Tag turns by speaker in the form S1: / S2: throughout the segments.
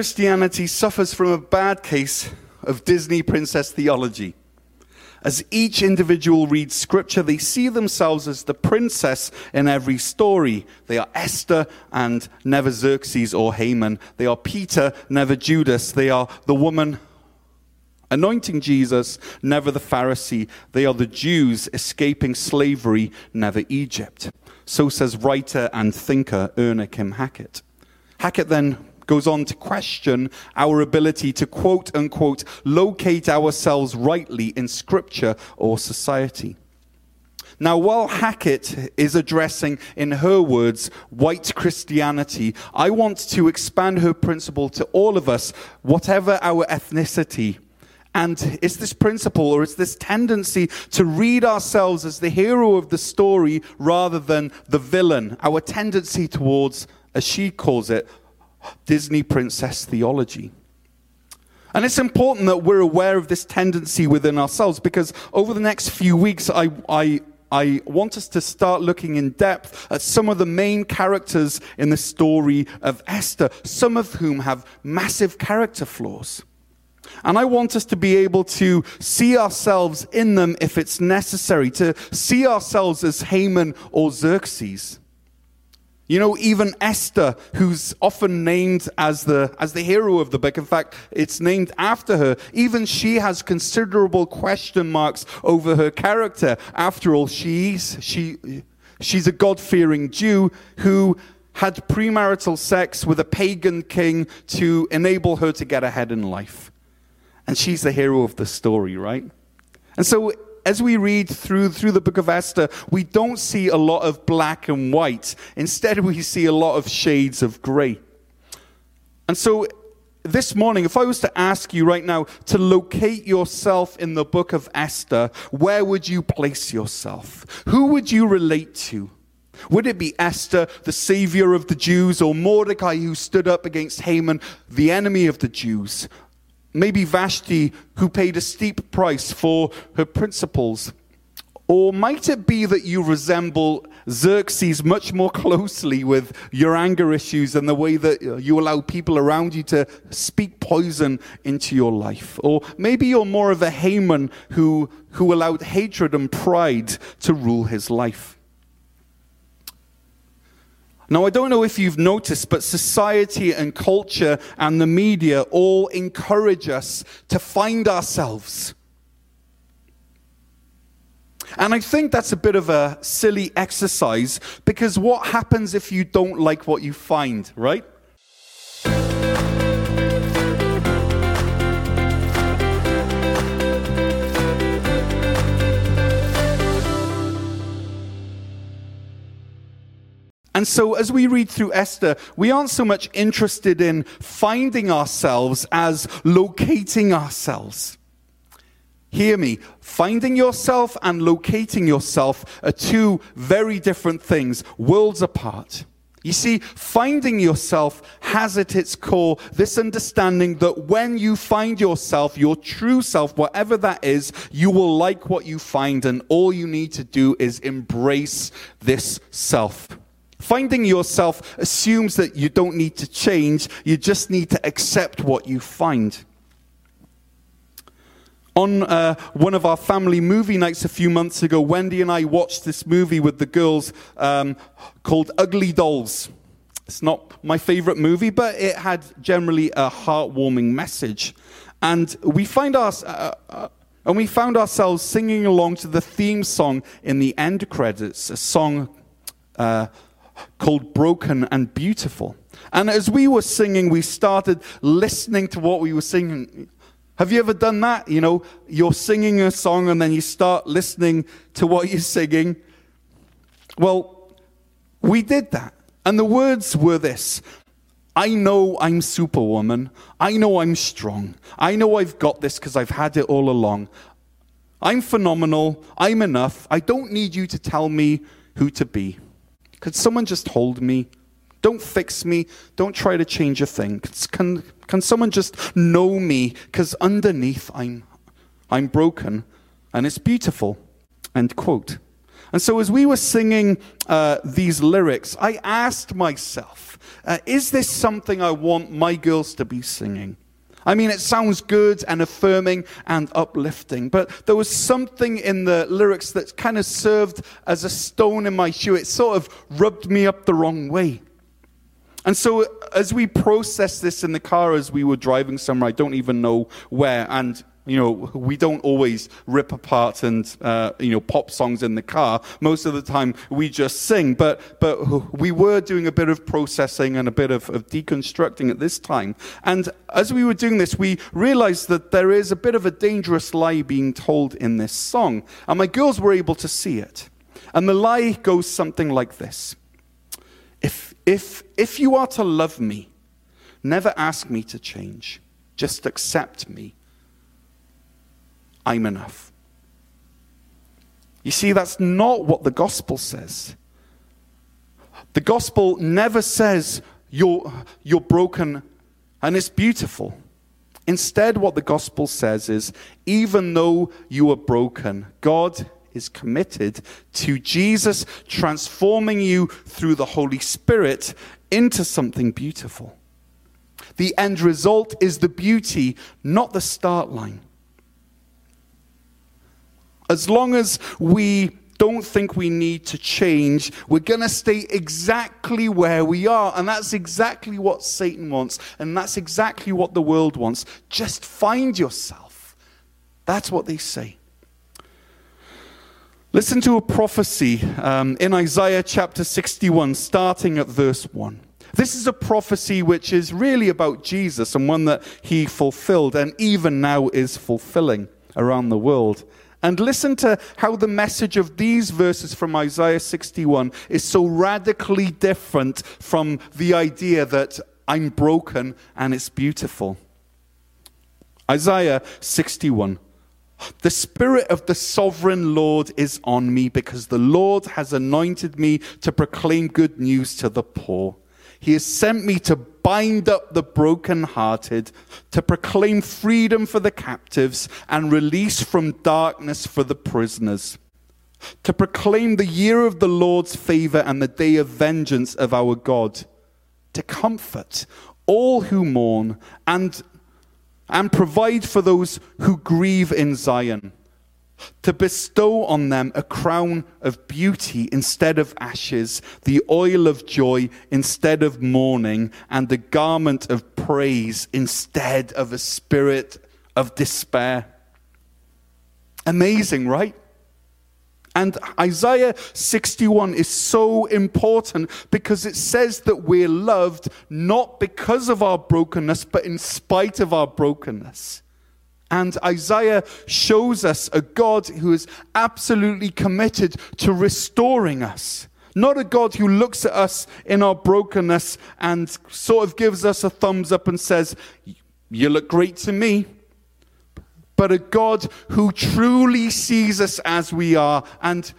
S1: Christianity suffers from a bad case of Disney princess theology. As each individual reads scripture, they see themselves as the princess in every story. They are Esther and never Xerxes or Haman. They are Peter, never Judas. They are the woman anointing Jesus, never the Pharisee. They are the Jews escaping slavery, never Egypt. So says writer and thinker Erna Kim Hackett. Hackett then goes on to question our ability to quote unquote locate ourselves rightly in scripture or society. Now, while Hackett is addressing, in her words, white Christianity, I want to expand her principle to all of us, whatever our ethnicity. And it's this principle or it's this tendency to read ourselves as the hero of the story rather than the villain. Our tendency towards, as she calls it, Disney princess theology. And it's important that we're aware of this tendency within ourselves because over the next few weeks, I, I, I want us to start looking in depth at some of the main characters in the story of Esther, some of whom have massive character flaws. And I want us to be able to see ourselves in them if it's necessary, to see ourselves as Haman or Xerxes. You know, even Esther, who's often named as the, as the hero of the book, in fact, it's named after her, even she has considerable question marks over her character. After all, she's, she, she's a God fearing Jew who had premarital sex with a pagan king to enable her to get ahead in life. And she's the hero of the story, right? And so as we read through, through the book of Esther, we don't see a lot of black and white. Instead, we see a lot of shades of gray. And so this morning, if I was to ask you right now to locate yourself in the book of Esther, where would you place yourself? Who would you relate to? Would it be Esther, the savior of the Jews, or Mordecai who stood up against Haman, the enemy of the Jews? Maybe Vashti, who paid a steep price for her principles. Or might it be that you resemble Xerxes much more closely with your anger issues and the way that uh, you allow people around you to speak poison into your life? Or maybe you're more of a Haman who, who allowed hatred and pride to rule his life. Now, I don't know if you've noticed, but society and culture and the media all encourage us to find ourselves. And I think that's a bit of a silly exercise because what happens if you don't like what you find, right? And so, as we read through Esther, we aren't so much interested in finding ourselves as locating ourselves. Hear me. Finding yourself and locating yourself are two very different things, worlds apart. You see, finding yourself has at its core this understanding that when you find yourself, your true self, whatever that is, you will like what you find, and all you need to do is embrace this self. Finding yourself assumes that you don't need to change, you just need to accept what you find. On uh, one of our family movie nights a few months ago, Wendy and I watched this movie with the girls um, called Ugly Dolls. It's not my favorite movie, but it had generally a heartwarming message. And we find our, uh, uh, and we found ourselves singing along to the theme song in the end credits, a song uh, called Broken and Beautiful. And as we were singing, we started listening to what we were singing. Have you ever done that? You know, you're singing a song and then you start listening to what you're singing. Well, we did that. And the words were this I know I'm Superwoman. I know I'm strong. I know I've got this because I've had it all along. I'm phenomenal. I'm enough. I don't need you to tell me who to be. Could someone just hold me? Don't fix me. Don't try to change a thing. Can, can someone just know me? Because underneath I'm, I'm broken and it's beautiful. End quote. And so, as we were singing uh, these lyrics, I asked myself, uh, is this something I want my girls to be singing? I mean, it sounds good and affirming and uplifting, but there was something in the lyrics that kind of served as a stone in my shoe. It sort of rubbed me up the wrong way. And so, as we processed this in the car as we were driving somewhere, I don't even know where, and you know, we don't always rip apart and uh, you know pop songs in the car. Most of the time, we just sing. But but we were doing a bit of processing and a bit of, of deconstructing at this time. And as we were doing this, we realized that there is a bit of a dangerous lie being told in this song, and my girls were able to see it. And the lie goes something like this: If if if you are to love me, never ask me to change. Just accept me I'm enough. You see, that's not what the gospel says. The gospel never says you're, you're broken and it's beautiful. Instead, what the gospel says is even though you are broken, God is committed to Jesus transforming you through the Holy Spirit into something beautiful. The end result is the beauty, not the start line. As long as we don't think we need to change, we're going to stay exactly where we are. And that's exactly what Satan wants. And that's exactly what the world wants. Just find yourself. That's what they say. Listen to a prophecy um, in Isaiah chapter 61, starting at verse 1. This is a prophecy which is really about Jesus and one that he fulfilled and even now is fulfilling around the world. And listen to how the message of these verses from Isaiah 61 is so radically different from the idea that I'm broken and it's beautiful. Isaiah 61. The Spirit of the sovereign Lord is on me because the Lord has anointed me to proclaim good news to the poor. He has sent me to bind up the brokenhearted, to proclaim freedom for the captives and release from darkness for the prisoners, to proclaim the year of the Lord's favor and the day of vengeance of our God, to comfort all who mourn and, and provide for those who grieve in Zion to bestow on them a crown of beauty instead of ashes, the oil of joy instead of mourning, and the garment of praise instead of a spirit of despair. Amazing, right? And Isaiah 61 is so important because it says that we're loved not because of our brokenness, but in spite of our brokenness. And Isaiah shows us a God who is absolutely committed to restoring us. Not a God who looks at us in our brokenness and sort of gives us a thumbs up and says, You look great to me. But a God who truly sees us as we are and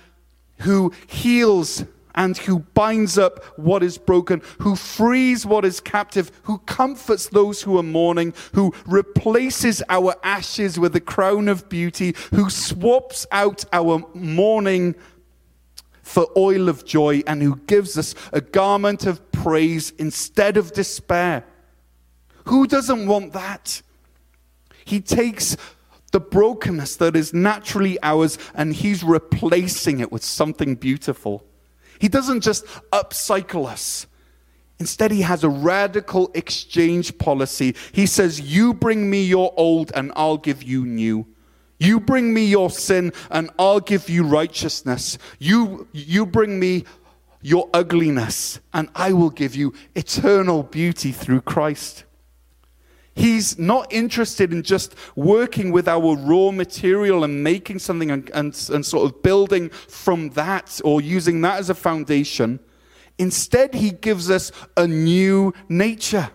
S1: who heals and who binds up what is broken, who frees what is captive, who comforts those who are mourning, who replaces our ashes with a crown of beauty, who swaps out our mourning for oil of joy, and who gives us a garment of praise instead of despair. Who doesn't want that? He takes the brokenness that is naturally ours and he's replacing it with something beautiful. He doesn't just upcycle us. Instead, he has a radical exchange policy. He says, You bring me your old, and I'll give you new. You bring me your sin, and I'll give you righteousness. You, you bring me your ugliness, and I will give you eternal beauty through Christ. He's not interested in just working with our raw material and making something and, and, and, sort of building from that or using that as a foundation. Instead, he gives us a new nature.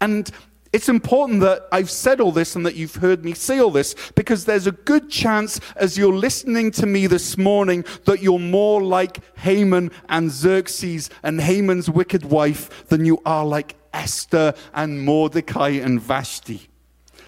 S1: And it's important that I've said all this and that you've heard me say all this because there's a good chance as you're listening to me this morning that you're more like Haman and Xerxes and Haman's wicked wife than you are like Esther and Mordecai and Vashti.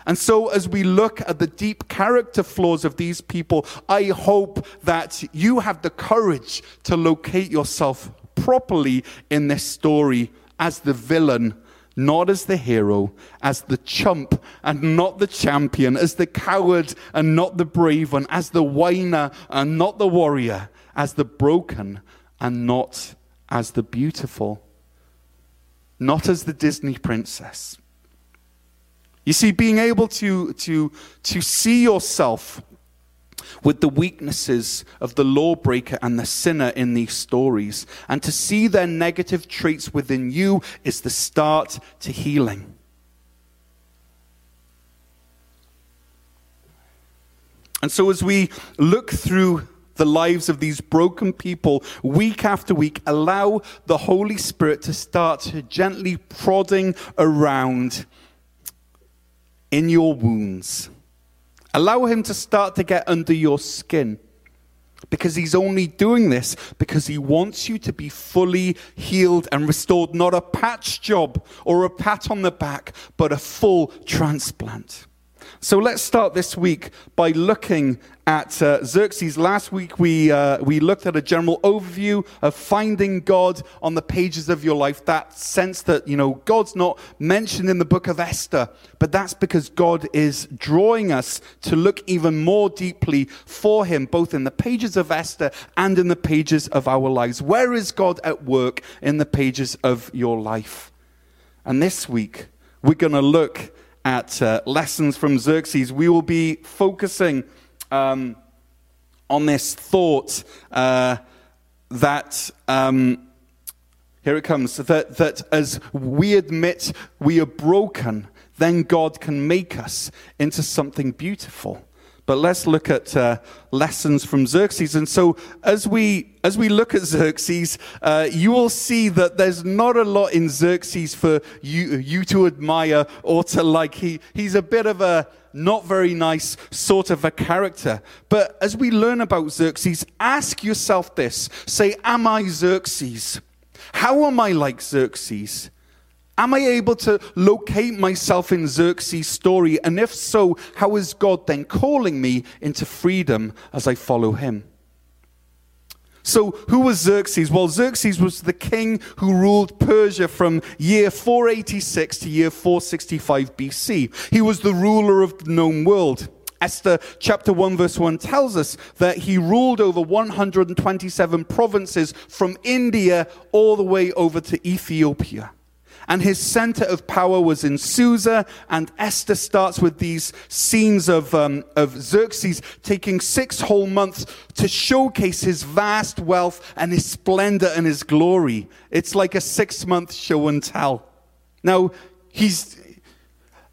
S1: And so, as we look at the deep character flaws of these people, I hope that you have the courage to locate yourself properly in this story as the villain, not as the hero, as the chump and not the champion, as the coward and not the brave one, as the whiner and not the warrior, as the broken and not as the beautiful, not as the Disney princess. You see, being able to, to, to see yourself with the weaknesses of the lawbreaker and the sinner in these stories, and to see their negative traits within you is the start to healing. And so, as we look through the lives of these broken people week after week, allow the Holy Spirit to start gently prodding around in your wounds. Allow Him to start to get under your skin. Because he's only doing this because he wants you to be fully healed and restored, not a patch job or a pat on the back, but a full transplant. So let's start this week by looking at uh, Xerxes. Last week we, uh, we looked at a general overview of finding God on the pages of your life. That sense that, you know, God's not mentioned in the book of Esther, but that's because God is drawing us to look even more deeply for Him, both in the pages of Esther and in the pages of our lives. Where is God at work in the pages of your life? And this week we're going to look at uh, lessons from Xerxes, we will be focusing um, on this thought uh, that. Um, here it comes that, that as we admit we are broken, then God can make us into something beautiful. But let's look at uh, lessons from Xerxes. And so, as we as we look at Xerxes, uh, you will see that there's not a lot in Xerxes for you you to admire or to like. He he's a bit of a not very nice sort of a character. But as we learn about Xerxes, ask yourself this: Say, Am I Xerxes? How am I like Xerxes? Am I able to locate myself in Xerxes' story? And if so, how is God then calling me into freedom as I follow him? So, who was Xerxes? Well, Xerxes was the king who ruled Persia from year 486 to year 465 BC. He was the ruler of the known world. Esther chapter 1 verse 1 tells us that he ruled over 127 provinces from India all the way over to Ethiopia and his center of power was in Susa. And Esther starts with these scenes of, um, of Xerxes taking six whole months to showcase his vast wealth and his splendor and his glory. It's like a six month show and tell. Now, he's,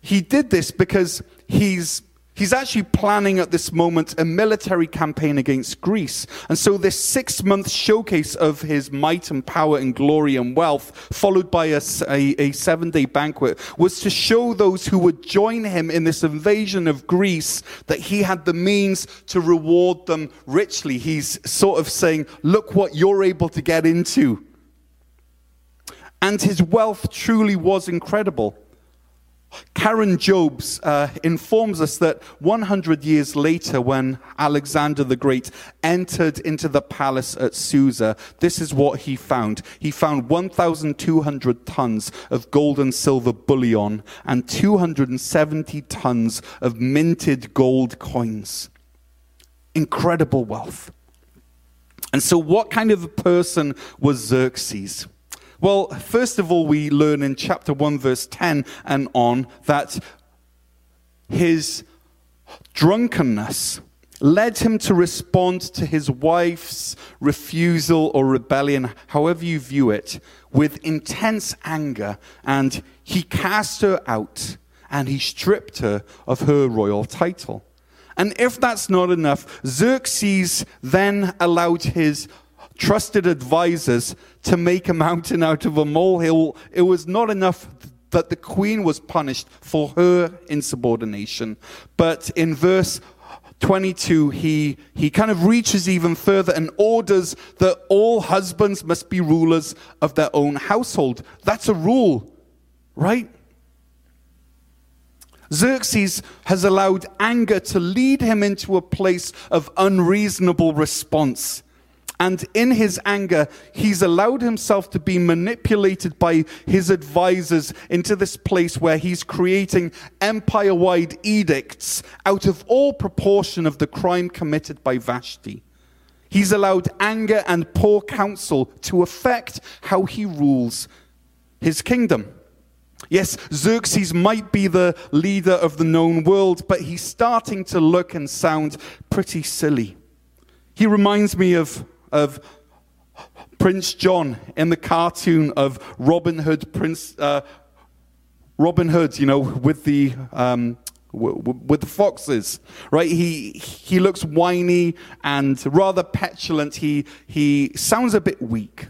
S1: he did this because he's He's actually planning at this moment a military campaign against Greece. And so, this six month showcase of his might and power and glory and wealth, followed by a, a, a seven day banquet, was to show those who would join him in this invasion of Greece that he had the means to reward them richly. He's sort of saying, Look what you're able to get into. And his wealth truly was incredible. Karen Jobes uh, informs us that 100 years later, when Alexander the Great entered into the palace at Susa, this is what he found. He found 1,200 tons of gold and silver bullion and 270 tons of minted gold coins. Incredible wealth. And so, what kind of a person was Xerxes? Well, first of all, we learn in chapter 1, verse 10 and on that his drunkenness led him to respond to his wife's refusal or rebellion, however you view it, with intense anger. And he cast her out and he stripped her of her royal title. And if that's not enough, Xerxes then allowed his trusted advisors to make a mountain out of a molehill. It was not enough that the queen was punished for her insubordination. But in verse 22, he, he kind of reaches even further and orders that all husbands must be rulers of their own household. That's a rule, right? Xerxes has allowed anger to lead him into a place of unreasonable response. And in his anger, he's allowed himself to be manipulated by his advisors into this place where he's creating empire wide edicts out of all proportion of the crime committed by Vashti. He's allowed anger and poor counsel to affect how he rules his kingdom. Yes, Xerxes might be the leader of the known world, but he's starting to look and sound pretty silly. He reminds me of of Prince John in the cartoon of Robin Hood, Prince uh, Robin Hood, you know, with the um, with the foxes, right? He he looks whiny and rather petulant. He he sounds a bit weak.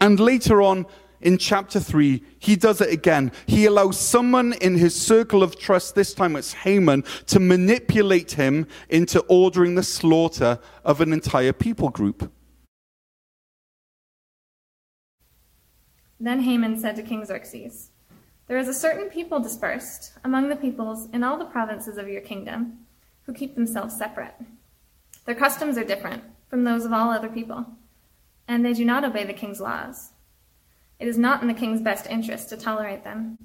S1: And later on in chapter 3, he does it again. He allows someone in his circle of trust, this time it's Haman, to manipulate him into ordering the slaughter of an entire people group.
S2: Then Haman said to King Xerxes, There is a certain people dispersed among the peoples in all the provinces of your kingdom who keep themselves separate. Their customs are different from those of all other people, and they do not obey the king's laws. It is not in the king's best interest to tolerate them.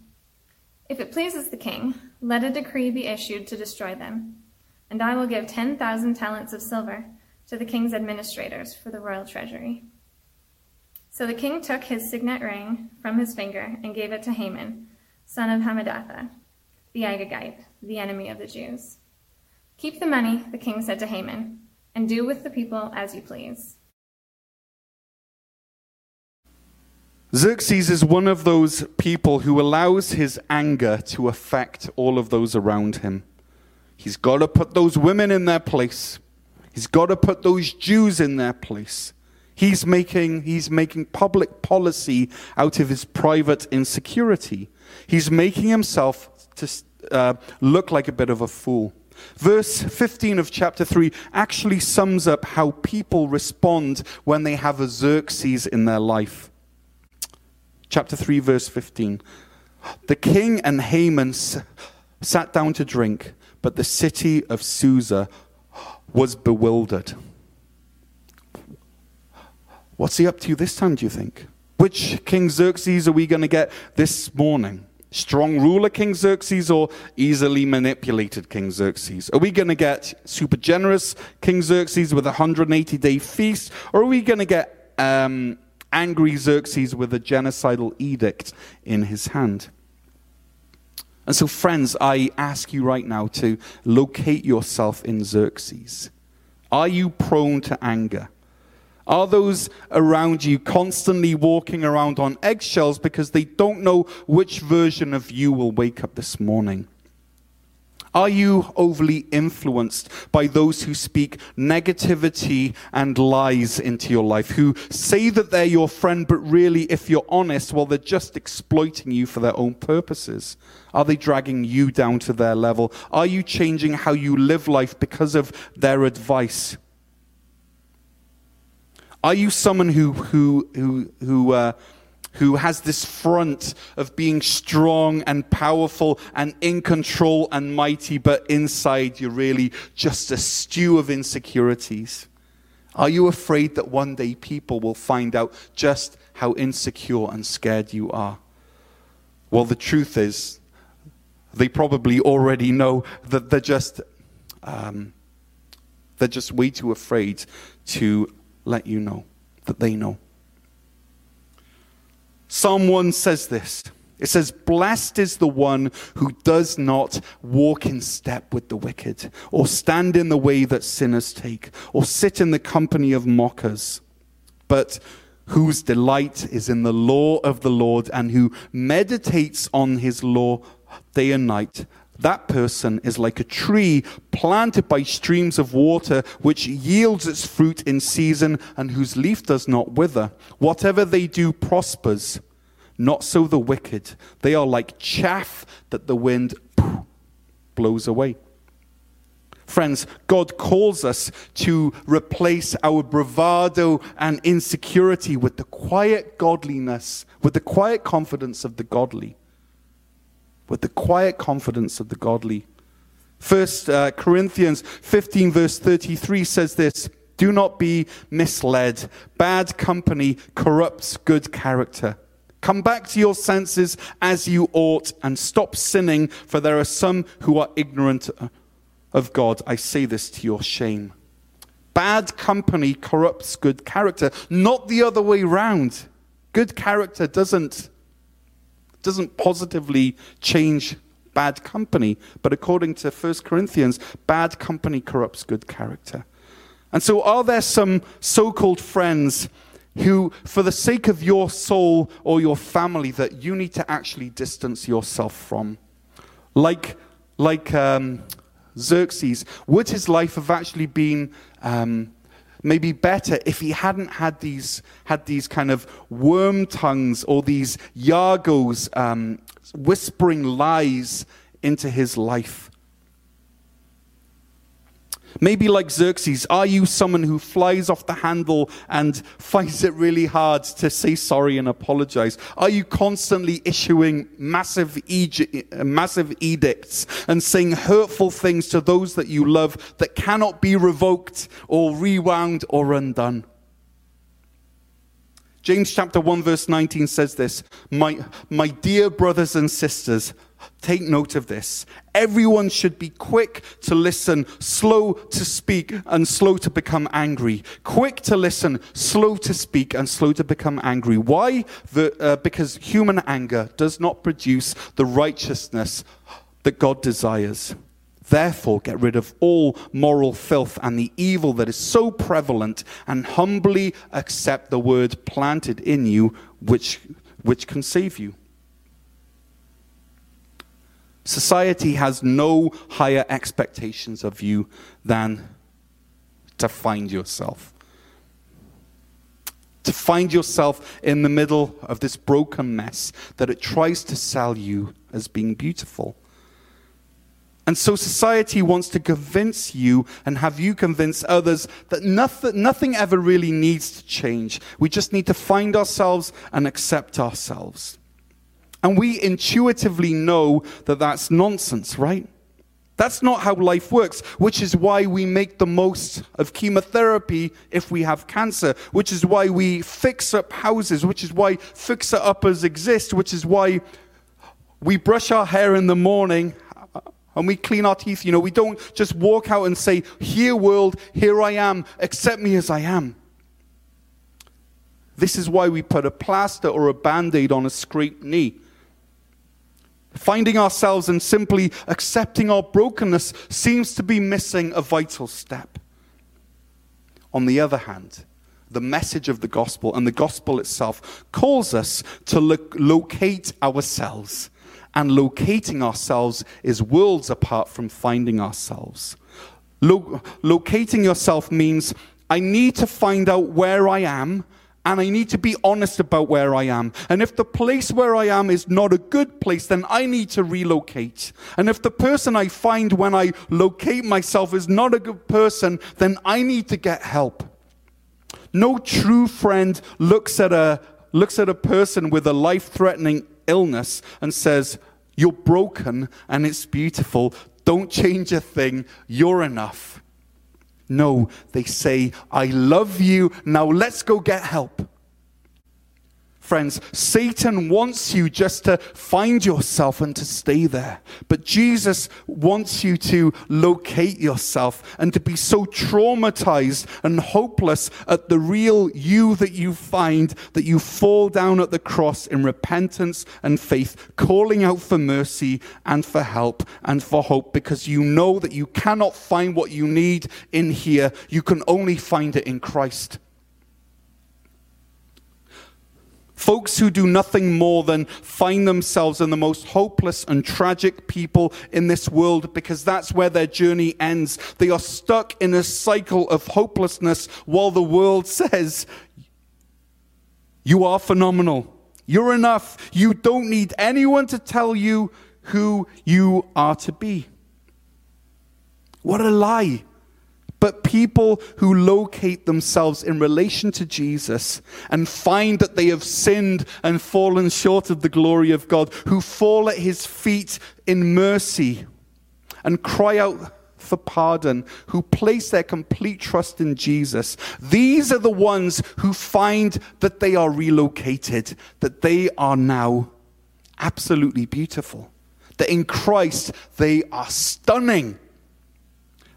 S2: If it pleases the king, let a decree be issued to destroy them, and I will give 10,000 talents of silver to the king's administrators for the royal treasury. So the king took his signet ring from his finger and gave it to Haman, son of Hammedatha, the Agagite, the enemy of the Jews. Keep the money, the king said to Haman, and do with the people as you please.
S1: Xerxes is one of those people who allows his anger to affect all of those around him. He's got to put those women in their place. He's got to put those Jews in their place. He's making, he's making public policy out of his private insecurity. He's making himself to uh, look like a bit of a fool. Verse 15 of chapter 3 actually sums up how people respond when they have a Xerxes in their life chapter 3, verse 15. The king and Haman sat down to drink, but the city of Susa was bewildered. What's he up to this time, do you think? Which King Xerxes are we going to get this morning? Strong ruler King Xerxes or easily manipulated King Xerxes? Are we going to get super generous King Xerxes with a 180 day feast? Or are we going to get um, angry Xerxes with a genocidal edict in his hand. And so, friends, I ask you right now to locate yourself in Xerxes. Are you prone to anger? Are those around you constantly walking around on eggshells because they don't know which version of you will wake up this morning? Are you overly influenced by those who speak negativity and lies into your life, who say that they're your friend, but really, if you're honest, well, they're just exploiting you for their own purposes? Are they dragging you down to their level? Are you changing how you live life because of their advice? Are you someone who, who, who, who, uh, who has this front of being strong and powerful and in control and mighty, but inside you're really just a stew of insecurities? Are you afraid that one day people will find out just how insecure and scared you are? Well, the truth is, they probably already know that they're just, um, they're just way too afraid to let you know that they know. Psalm 1 says this. It says, Blessed is the one who does not walk in step with the wicked, or stand in the way that sinners take, or sit in the company of mockers, but whose delight is in the law of the Lord, and who meditates on his law day and night. That person is like a tree planted by streams of water, which yields its fruit in season and whose leaf does not wither. Whatever they do prospers. Not so the wicked. They are like chaff that the wind blows away. Friends, God calls us to replace our bravado and insecurity with the quiet godliness, with the quiet confidence of the godly. With the quiet confidence of the godly. First uh, Corinthians 15, verse 33 says this Do not be misled. Bad company corrupts good character. Come back to your senses as you ought and stop sinning, for there are some who are ignorant of God. I say this to your shame. Bad company corrupts good character, not the other way round. Good character doesn't, doesn't positively change bad company, but according to 1 Corinthians, bad company corrupts good character. And so, are there some so called friends who, for the sake of your soul or your family, that you need to actually distance yourself from? Like, like um, Xerxes, would his life have actually been um, maybe better if he hadn't had these, had these kind of worm tongues or these Iagos um, whispering lies into his life? Maybe like Xerxes, are you someone who flies off the handle and finds it really hard to say sorry and apologize? Are you constantly issuing massive, massive edicts and saying hurtful things to those that you love that cannot be revoked or rewound or undone? James chapter 1 verse 19 says this, my, my dear brothers and sisters, Take note of this. Everyone should be quick to listen, slow to speak, and slow to become angry. Quick to listen, slow to speak, and slow to become angry. Why? The, uh, because human anger does not produce the righteousness that God desires. Therefore, get rid of all moral filth and the evil that is so prevalent, and humbly accept the word planted in you, which, which can save you. Society has no higher expectations of you than to find yourself. To find yourself in the middle of this broken mess that it tries to sell you as being beautiful. And so society wants to convince you and have you convince others that nothing, nothing ever really needs to change. We just need to find ourselves and accept ourselves. And we intuitively know that that's nonsense, right? That's not how life works, which is why we make the most of chemotherapy if we have cancer, which is why we fix up houses, which is why fixer uppers exist, which is why we brush our hair in the morning uh, and we clean our teeth. You know, we don't just walk out and say, Here, world, here I am, accept me as I am. This is why we put a plaster or a band aid on a scraped knee. Finding ourselves and simply accepting our brokenness seems to be missing a vital step. On the other hand, the message of the gospel and the gospel itself calls us to locate ourselves. And locating ourselves is worlds apart from finding ourselves. Lo- locating yourself means I need to find out where I am and I need to be honest about where I am. And if the place where I am is not a good place, then I need to relocate. And if the person I find when I locate myself is not a good person, then I need to get help. No true friend looks at a, looks at a person with a life threatening illness and says, You're broken and it's beautiful. Don't change a thing. You're enough. No, they say, I love you. Now let's go get help. Friends, Satan wants you just to find yourself and to stay there. But Jesus wants you to locate yourself and to be so traumatized and hopeless at the real you that you find that you fall down at the cross in repentance and faith, calling out for mercy and for help and for hope because you know that you cannot find what you need in here. You can only find it in Christ. Folks who do nothing more than find themselves in the most hopeless and tragic people in this world because that's where their journey ends. They are stuck in a cycle of hopelessness while the world says, You are phenomenal. You're enough. You don't need anyone to tell you who you are to be. What a lie. But people who locate themselves in relation to Jesus and find that they have sinned and fallen short of the glory of God, who fall at his feet in mercy and cry out for pardon, who place their complete trust in Jesus, these are the ones who find that they are relocated, that they are now absolutely beautiful, that in Christ they are stunning.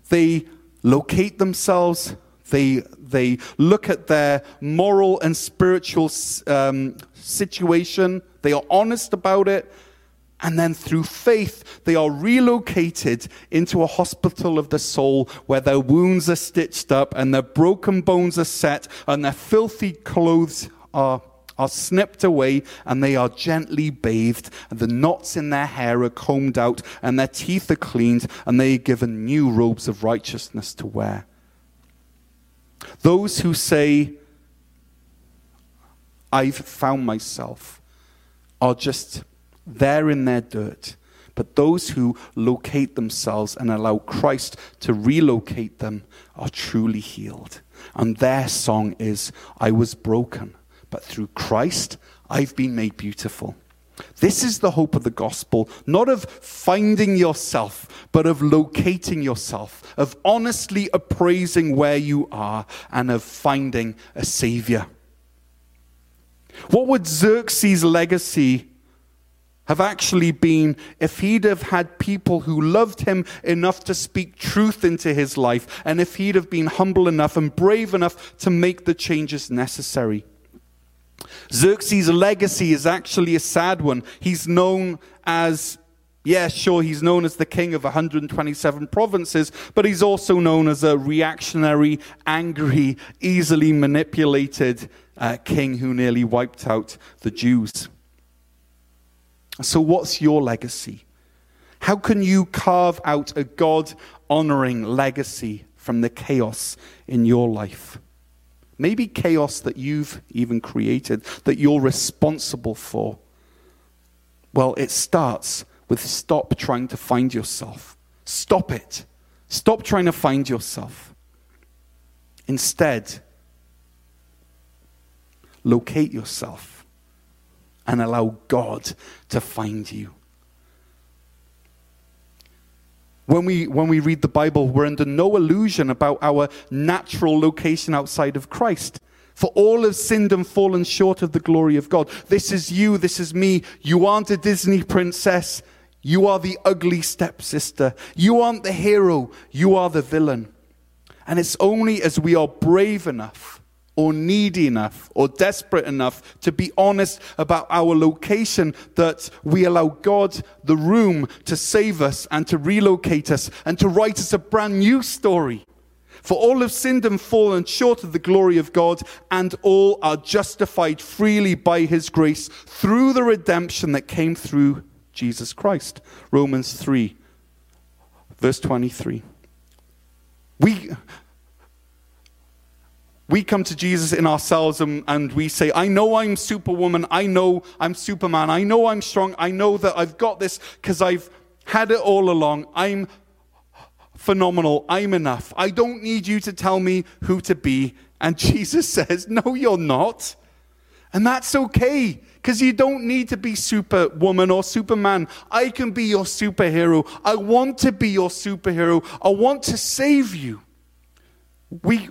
S1: They locate themselves. They, they look at their moral and spiritual um, situation. They are honest about it. And then through faith, they are relocated into a hospital of the soul where their wounds are stitched up and their broken bones are set and their filthy clothes are, are snipped away and they are gently bathed and the knots in their hair are combed out and their teeth are cleaned and they are given new robes of righteousness to wear. Those who say, I've found myself, are just they're in their dirt. But those who locate themselves and allow Christ to relocate them are truly healed. And their song is, I was broken, but through Christ I've been made beautiful. This is the hope of the gospel, not of finding yourself, but of locating yourself, of honestly appraising where you are, and of finding a savior. What would Xerxes' legacy have actually been if he'd have had people who loved him enough to speak truth into his life, and if he'd have been humble enough and brave enough to make the changes necessary. Xerxes' legacy is actually a sad one. He's known as, yeah, sure, he's known as the king of 127 provinces, but he's also known as a reactionary, angry, easily manipulated uh, king who nearly wiped out the Jews. So, what's your legacy? How can you carve out a God honoring legacy from the chaos in your life? Maybe chaos that you've even created, that you're responsible for. Well, it starts with stop trying to find yourself. Stop it. Stop trying to find yourself. Instead, locate yourself and allow God to find you. When we, when we read the Bible, we're under no illusion about our natural location outside of Christ. For all have sinned and fallen short of the glory of God. This is you, this is me. You aren't a Disney princess. You are the ugly stepsister. You aren't the hero. You are the villain. And it's only as we are brave enough or needy enough or desperate enough to be honest about our location that we allow God the room to save us and to relocate us and to write us a brand new story. For all have sinned and fallen short of the glory of God, and all are justified freely by his grace through the redemption that came through Jesus Christ. Romans 3, verse 23. We, we come to Jesus in ourselves and, and, we say, I know I'm superwoman. I know I'm superman. I know I'm strong. I know that I've got this because I've had it all along. I'm phenomenal. I'm enough. I don't need you to tell me who to be. And Jesus says, No, you're not. And that's okay because you don't need to be superwoman or superman. I can be your superhero. I want to be your superhero. I want to save you. We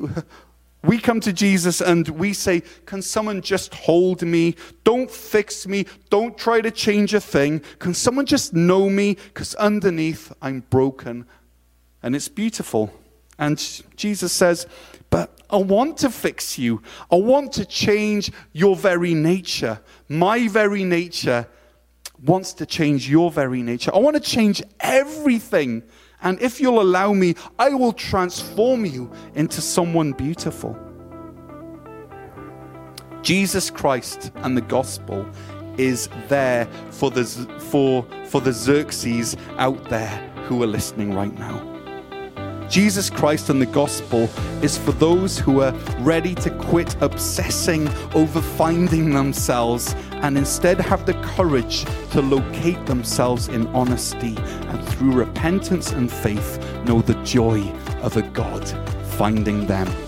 S1: we come to Jesus and we say, Can someone just hold me? Don't fix me. Don't try to change a thing. Can someone just know me? Because underneath I'm broken. And it's beautiful. And Jesus says, But I want to fix you. I want to change your very nature. My very nature wants to change your very nature. I want to change everything and if you'll allow me, I will transform you into someone beautiful. Jesus Christ and the gospel is there for the, for, for the Xerxes out there who are listening right now. Jesus Christ and the gospel is for those who are ready to quit obsessing over finding themselves and instead have the courage to locate themselves in honesty and through repentance and faith know the joy of a God finding them.